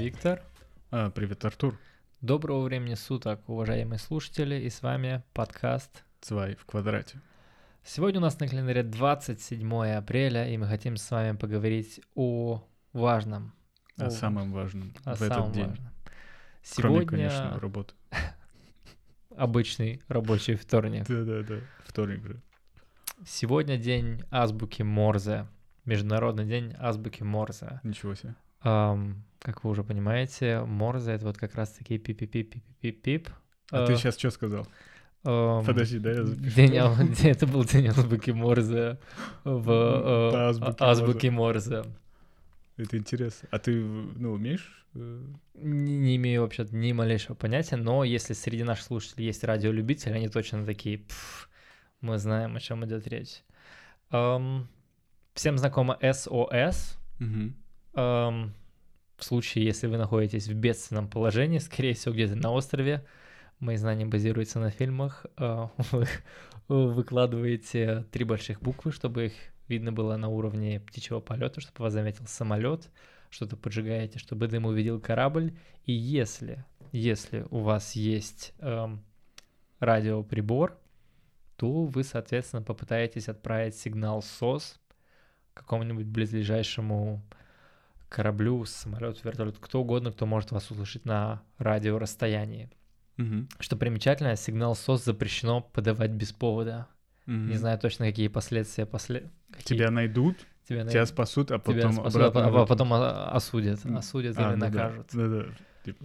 Виктор. А, привет, Артур. Доброго времени суток, уважаемые слушатели, и с вами подкаст Цвай в квадрате. Сегодня у нас на календаре 27 апреля, и мы хотим с вами поговорить о важном. О, о самом важном о в самом этот день. Важном. Сегодня... Кроме, конечно, работы. Обычный рабочий вторник. Да-да-да, вторник же. Сегодня день азбуки Морзе. Международный день азбуки Морзе. Ничего себе. Um, как вы уже понимаете, Морзе — это вот как раз-таки пип-пип-пип-пип-пип. А uh, ты сейчас что сказал? Um, Подожди, да, я запишу. День, это был день азбуки Морзе в uh, азбуке, азбуке Морзе. Это интересно. А ты, ну, умеешь? Э? Не, не имею вообще ни малейшего понятия, но если среди наших слушателей есть радиолюбители, они точно такие, мы знаем, о чем идет речь. Um, всем знакомо SOS. Угу. Um, в случае, если вы находитесь в бедственном положении, скорее всего, где-то на острове, мои знания базируются на фильмах, uh, вы выкладываете три больших буквы, чтобы их видно было на уровне птичьего полета, чтобы вас заметил самолет, что-то поджигаете, чтобы дым увидел корабль. И если, если у вас есть эм, радиоприбор, то вы, соответственно, попытаетесь отправить сигнал SOS какому-нибудь близлежащему кораблю, самолету, вертолету, кто угодно, кто может вас услышать на радиорасстоянии. Угу. Что примечательно, сигнал SOS запрещено подавать без повода. Угу. Не знаю точно, какие последствия после... Какие... Тебя найдут, тебя, найдут, тебя спасут, а потом тебя спасут, обратно... А потом осудят, осудят а, или да, накажут. Да-да, типа...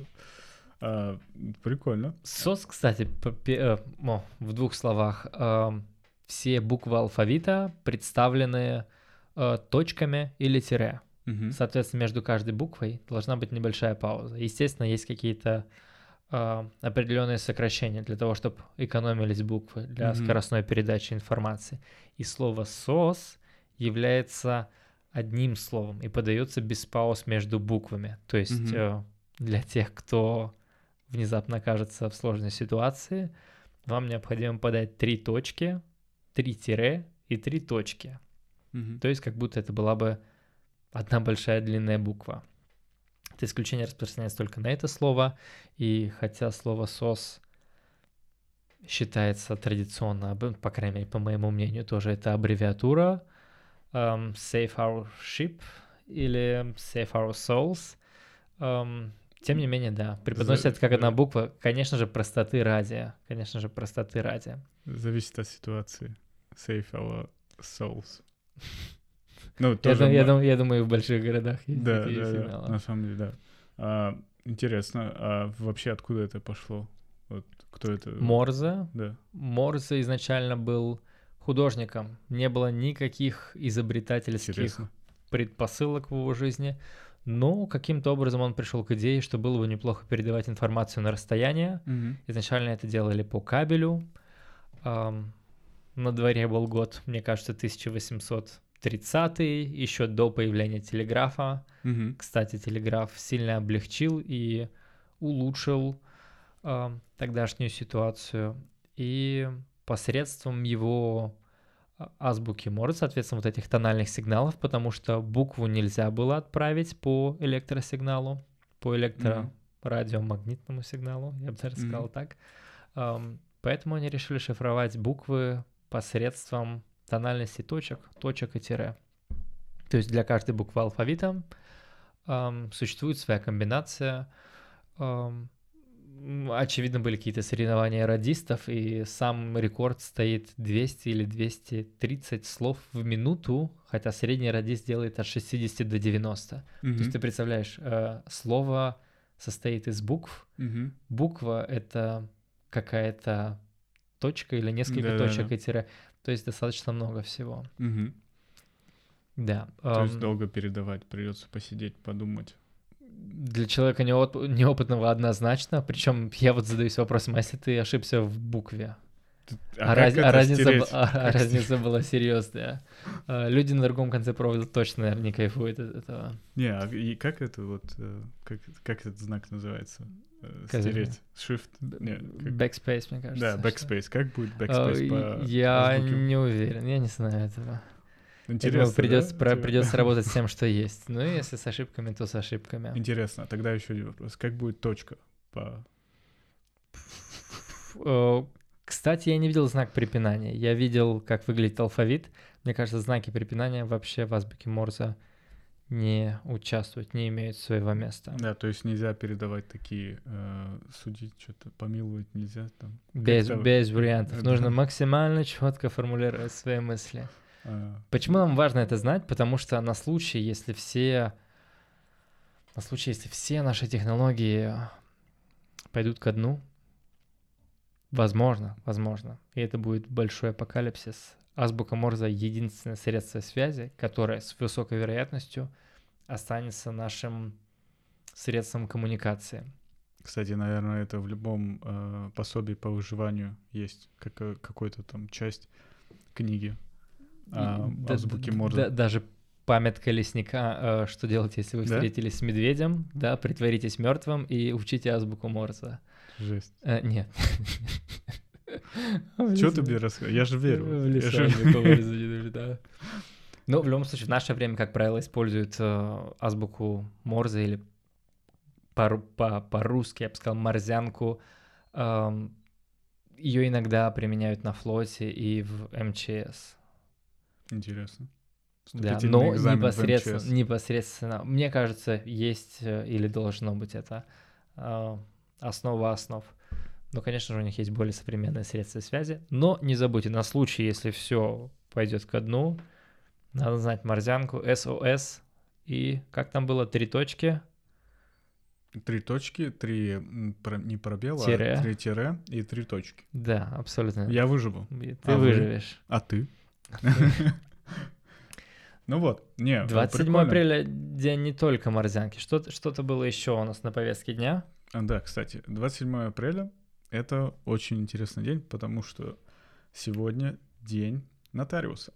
А, прикольно. СОС, кстати, э, в двух словах. Все буквы алфавита представлены э, точками или тире. Угу. Соответственно, между каждой буквой должна быть небольшая пауза. Естественно, есть какие-то э, определенные сокращения для того, чтобы экономились буквы для Мгм. скоростной передачи информации. И слово «сос» является одним словом и подается без пауз между буквами. То есть Мгм. э, для тех, кто внезапно окажется в сложной ситуации, вам необходимо подать три точки, три тире и три точки. Мгм. То есть как будто это была бы одна большая длинная буква. Это исключение распространяется только на это слово, и хотя слово «сос» считается традиционно, по крайней мере, по моему мнению, тоже это аббревиатура эм, Save Our Ship или Save Our Souls. Эм, тем не менее, да, преподносят это как одна буква. Конечно же, простоты ради. Конечно же, простоты ради. Зависит от ситуации. Save our souls. Ну, Я, тоже я дум- я думаю, в больших городах есть Да, такие да, да, сигналы. на самом деле, да. А, интересно, а вообще откуда это пошло? Вот кто это? Морзе. Да. Морзе изначально был художником. Не было никаких изобретательских Интересно. предпосылок в его жизни. Но каким-то образом он пришел к идее, что было бы неплохо передавать информацию на расстояние. Мгм. Изначально это делали по кабелю. Ам, на дворе был год, мне кажется, 1830 еще до появления телеграфа. Мгм. Кстати, телеграф сильно облегчил и улучшил а, тогдашнюю ситуацию. И посредством его а, азбуки Морзе, соответственно, вот этих тональных сигналов, потому что букву нельзя было отправить по электросигналу, по электрорадиомагнитному сигналу, я бы даже сказал так. Ам, Поэтому они решили шифровать буквы посредством тональности точек, точек и тире. То есть для каждой буквы алфавита ам, существует своя комбинация. Ам, м, очевидно, были какие-то соревнования радистов, и сам рекорд стоит 200 или 230 слов в минуту, хотя средний радист делает от 60 до 90. То Мгм. есть ты представляешь, э, слово состоит из букв, Мгм. буква — это какая-то точка или несколько Да-да-да. точек и тире. То есть достаточно много всего. Мгм. Да. То есть ам, долго передавать, придется посидеть, подумать. Для человека неоп- неопытного однозначно. Причем я вот задаюсь вопросом, а если ты ошибся в букве? А, А, раз- а разница, стереть? а- а Как разница была серьезная. А, Люди на другом конце провода точно, наверное, не кайфуют от этого. Не, а и как это вот, э, как, как этот знак называется? Э, Как Стереть? Shift? Не, как- Backspace, мне кажется. Да, что- backspace. Как будет А, backspace по Я азбуке? не уверен, я не знаю этого. Интересно, придется, да? про- Типа- придется работать с тем, что есть. Ну, если с ошибками, то с ошибками. Интересно, тогда еще один вопрос. Как будет точка по... Э, Кстати, я не видел знак препинания. Я видел, как выглядит алфавит. Мне кажется, знаки препинания вообще в азбуке Морзе не участвуют, не имеют своего места. Да, то есть нельзя передавать такие, э, судить, что-то помиловать нельзя там. Без, Как-то- без вариантов. Да. Нужно максимально четко формулировать свои мысли. э, Почему нам важно это знать? Потому что на случай, если все... На случай, если все наши технологии пойдут ко дну, возможно, возможно, и это будет большой апокалипсис, азбука Морзе — единственное средство связи, которое с высокой вероятностью останется нашим средством коммуникации. Кстати, наверное, это в любом э, пособии по выживанию есть как, какой-то там часть книги а, да- азбуки Морзе. да- даже памятка лесника, э, что делать, если вы Да? встретились с медведем, да, притворитесь мертвым и учите азбуку Морзе. Жесть. Э, нет. Что ты мне рассказываешь? Я же верю. В Я же- лесу Морзе не наблюдаю. Ну, в любом случае, в наше время, как правило, используют э, азбуку Морзе или по- по- по-русски, я бы сказал, морзянку. Ее иногда применяют на флоте и в МЧС. Интересно. Да, но непосредственно, МЧС. непосредственно, мне кажется, есть э, или должно быть это э, основа основ. Но, конечно же, у них есть более современные средства связи. Но не забудьте, на случай, если все пойдет ко дну, надо знать морзянку, СОС и как там было, три точки, Три точки, три не пробела, Тире. а три тире и три точки. да, абсолютно. Я выживу. Ты А вы? выживешь. А ты? Ну вот, не, ну, 27 прикольно. апреля день не только морзянки. Что-то, что-то было еще у нас на повестке дня. А, Да, кстати, 27 апреля — это очень интересный день, потому что сегодня день нотариуса.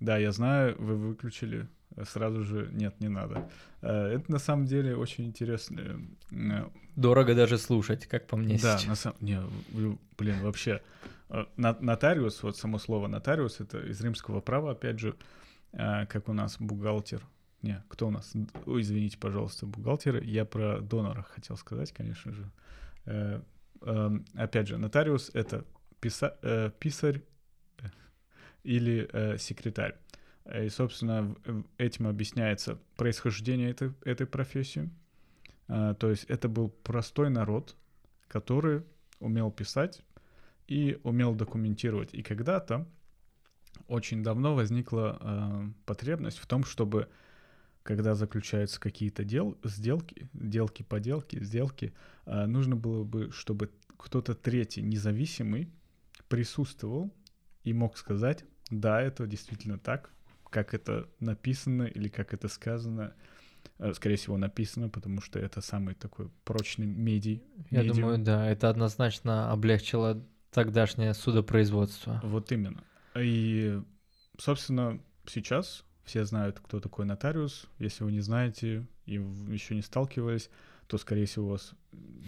Да, я знаю, вы выключили э, сразу же, нет, не надо. Э, Это на самом деле очень интересно. э, Дорого даже слушать, как по мне Да, сейчас. на самом не, блин, вообще нотариус, вот само слово нотариус, это из римского права, опять же, как у нас бухгалтер. Не, кто у нас? Ой, извините, пожалуйста, бухгалтеры. Я про донора хотел сказать, конечно же. Э, эм, Опять же, нотариус — это писа- э, писарь э, или э, секретарь. И, собственно, этим объясняется происхождение этой, этой профессии. А, То есть это был простой народ, который умел писать и умел документировать. И когда-то, очень давно возникла э, потребность в том, чтобы, когда заключаются какие-то дел, сделки, делки, поделки, сделки, э, нужно было бы, чтобы кто-то третий, независимый, присутствовал и мог сказать, да, это действительно так, как это написано или как это сказано. Э, Скорее всего, написано, потому что это самый такой прочный медий. Я медиум. думаю, да, это однозначно облегчило тогдашнее судопроизводство. Вот именно. И, собственно, сейчас все знают, кто такой нотариус. Если вы не знаете и еще не сталкивались, то, скорее всего, у вас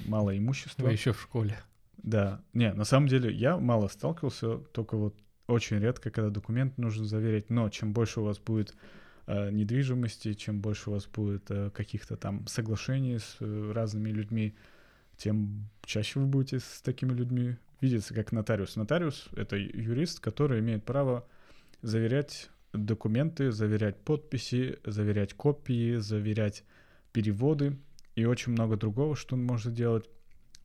мало имущества. Вы еще в школе. Да. Не, на самом деле я мало сталкивался, только вот очень редко, когда документ нужно заверить. Но чем больше у вас будет э, недвижимости, чем больше у вас будет э, каких-то там соглашений с э, разными людьми, тем чаще вы будете с такими людьми видеться как нотариус. Нотариус — это юрист, который имеет право заверять документы, заверять подписи, заверять копии, заверять переводы и очень много другого, что он может делать.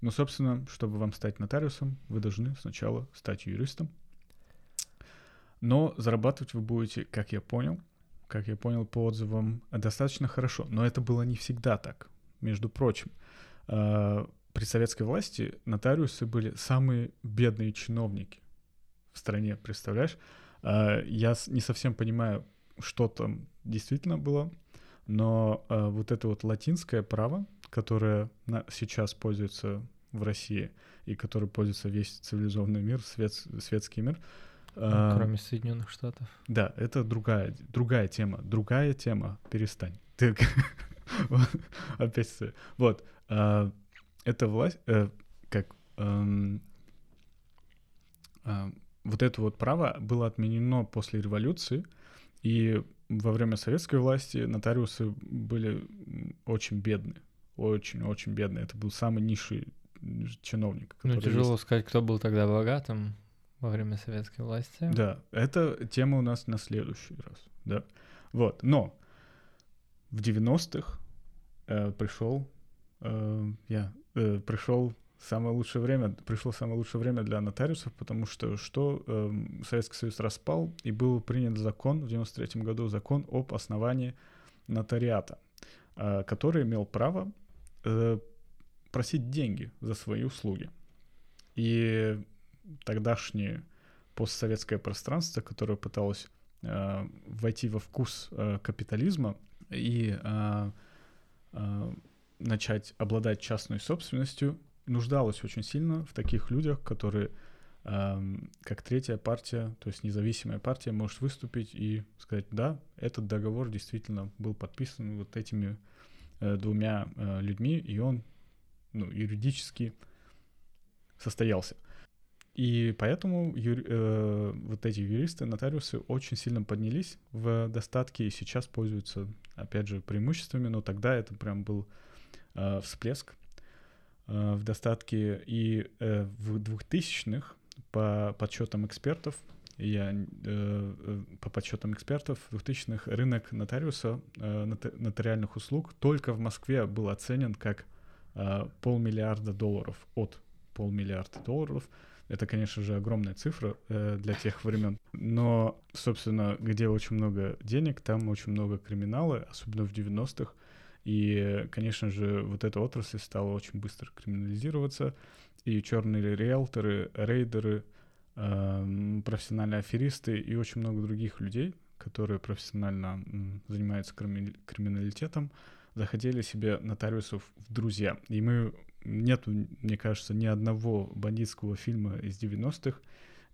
Ну, собственно, чтобы вам стать нотариусом, вы должны сначала стать юристом. Но зарабатывать вы будете, как я понял, как я понял по отзывам, достаточно хорошо. Но это было не всегда так. Между прочим, э, при советской власти нотариусы были самые бедные чиновники в стране, представляешь? Э, Я не совсем понимаю, что там действительно было, но э, вот это вот латинское право, которое сейчас пользуется в России и которое пользуется весь цивилизованный мир, свет, светский мир, э, Кроме Соединенных Штатов. да, это другая, другая тема. Другая тема. Перестань. Вот, опять Вот. эта власть, как эм, вот это вот право было отменено после революции, И во время советской власти нотариусы были очень бедные. Очень-очень бедные. Это был самый низший чиновник. Ну, тяжело есть. сказать, кто был тогда богатым во время советской власти. Да, это тема у нас на следующий раз. Да. Вот. Но в 90-х э, пришел э, я э, пришел самое лучшее время, пришло самое лучшее время для нотариусов, потому что что э, Советский Союз распал, и был принят закон в 93 году, закон об основании нотариата, э, который имел право э, просить деньги за свои услуги. И тогдашнее постсоветское пространство, которое пыталось э, войти во вкус э, капитализма и э, э, начать обладать частной собственностью, нуждалась очень сильно в таких людях, которые э, как третья партия, то есть независимая партия, может выступить и сказать, да, этот договор действительно был подписан вот этими э, двумя э, людьми, и он ну, юридически состоялся. И поэтому юри, э, вот эти юристы, нотариусы очень сильно поднялись в достатке и сейчас пользуются, опять же, преимуществами, но тогда это прям был э, всплеск э, в достатке. И э, в 2000-х, по подсчетам экспертов, я э, э по подсчетам экспертов, в 2000-х рынок нотариуса, э, нотариальных услуг только в Москве был оценен как э, полмиллиарда долларов, от полмиллиарда долларов — это, конечно же, огромная цифра э, для тех времен. Но, собственно, где очень много денег, там очень много криминала, особенно в 90-х. И, конечно же, вот эта отрасль стала очень быстро криминализироваться. И черные риэлторы, рейдеры, э, профессиональные аферисты и очень много других людей, которые профессионально занимаются крими- криминалитетом, захотели себе нотариусов в друзья. И мы нет, мне кажется, ни одного бандитского фильма из 90-х,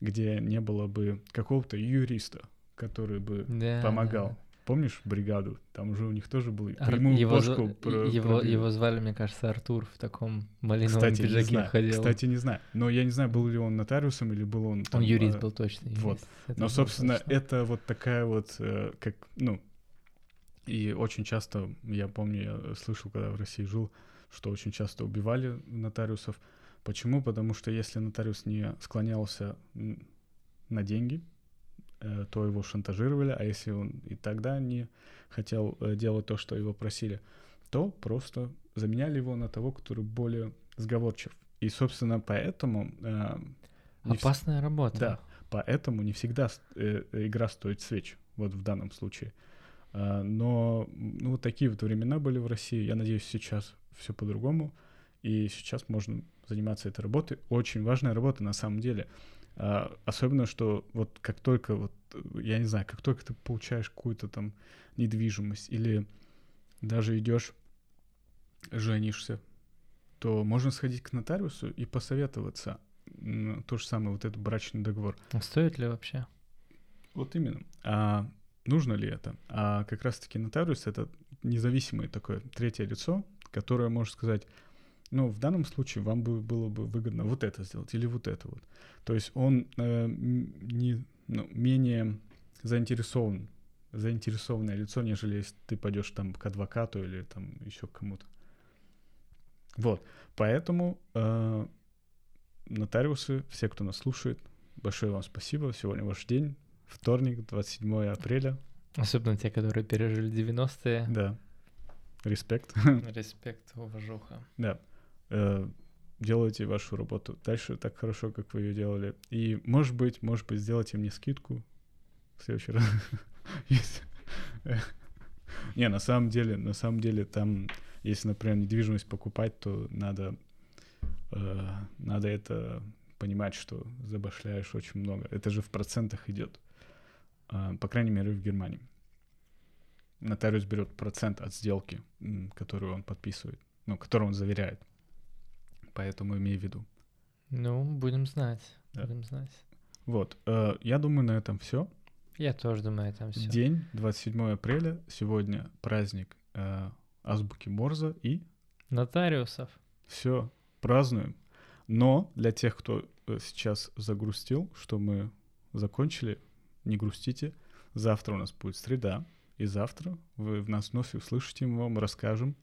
где не было бы какого-то юриста, который бы да, помогал. Да. Помнишь бригаду? Там уже у них тоже был Ар... его, бошку про, его, его звали, мне кажется, Артур в таком малиновом кстати, пиджаке не знаю, ходил. Кстати, не знаю. Но я не знаю, был ли он нотариусом или был он... Там, он юрист а... был точно. Юрист. Вот. Это Но, собственно, точно. это вот такая вот, э, как, ну, и очень часто, я помню, я слышал, когда в России жил, что очень часто убивали нотариусов. Почему? Потому что если нотариус не склонялся на деньги, э, то его шантажировали, а если он и тогда не хотел э, делать то, что его просили, то просто заменяли его на того, который более сговорчив. И, собственно, поэтому... Э, Опасная вс... работа. Да, поэтому не всегда игра стоит свеч, вот в данном случае. Но ну, вот такие вот времена были в России. Я надеюсь, сейчас все по-другому, и сейчас можно заниматься этой работой. Очень важная работа на самом деле. А, особенно, что вот как только, вот, я не знаю, как только ты получаешь какую-то там недвижимость или даже идешь, женишься, то можно сходить к нотариусу и посоветоваться. То же самое, вот этот брачный договор. А стоит ли вообще? Вот именно. А нужно ли это? А как раз-таки нотариус — это независимое такое третье лицо, которая может сказать, ну, в данном случае вам бы было бы выгодно вот это сделать или вот это вот. То есть он э, не, ну, менее заинтересован, заинтересованное лицо, нежели если ты пойдешь там к адвокату или там еще к кому-то. Вот, поэтому э, нотариусы, все, кто нас слушает, большое вам спасибо. Сегодня ваш день, вторник, 27 апреля. Особенно те, которые пережили 90-е. Да. Респект. Респект, уважуха. Да. Э, делайте вашу работу дальше так хорошо, как вы ее делали. И, может быть, может быть, сделайте мне скидку в следующий раз. Не, на самом деле, на самом деле, там, если, например, недвижимость покупать, то надо, э, надо это понимать, что забашляешь очень много. Это же в процентах идет. Э, по крайней мере, в Германии нотариус берет процент от сделки, которую он подписывает, ну, которую он заверяет. Поэтому имей в виду. Ну, будем знать. Да. Будем знать. Вот. Э, я думаю, на этом все. Я тоже думаю, на этом все. День 27 апреля. Сегодня праздник э, азбуки Морза и... Нотариусов. Все, празднуем. Но для тех, кто э, сейчас загрустил, что мы закончили, не грустите. Завтра у нас будет среда. И завтра вы в нас вновь услышите, мы вам расскажем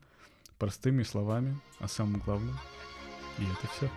простыми словами о самом главном. И это все.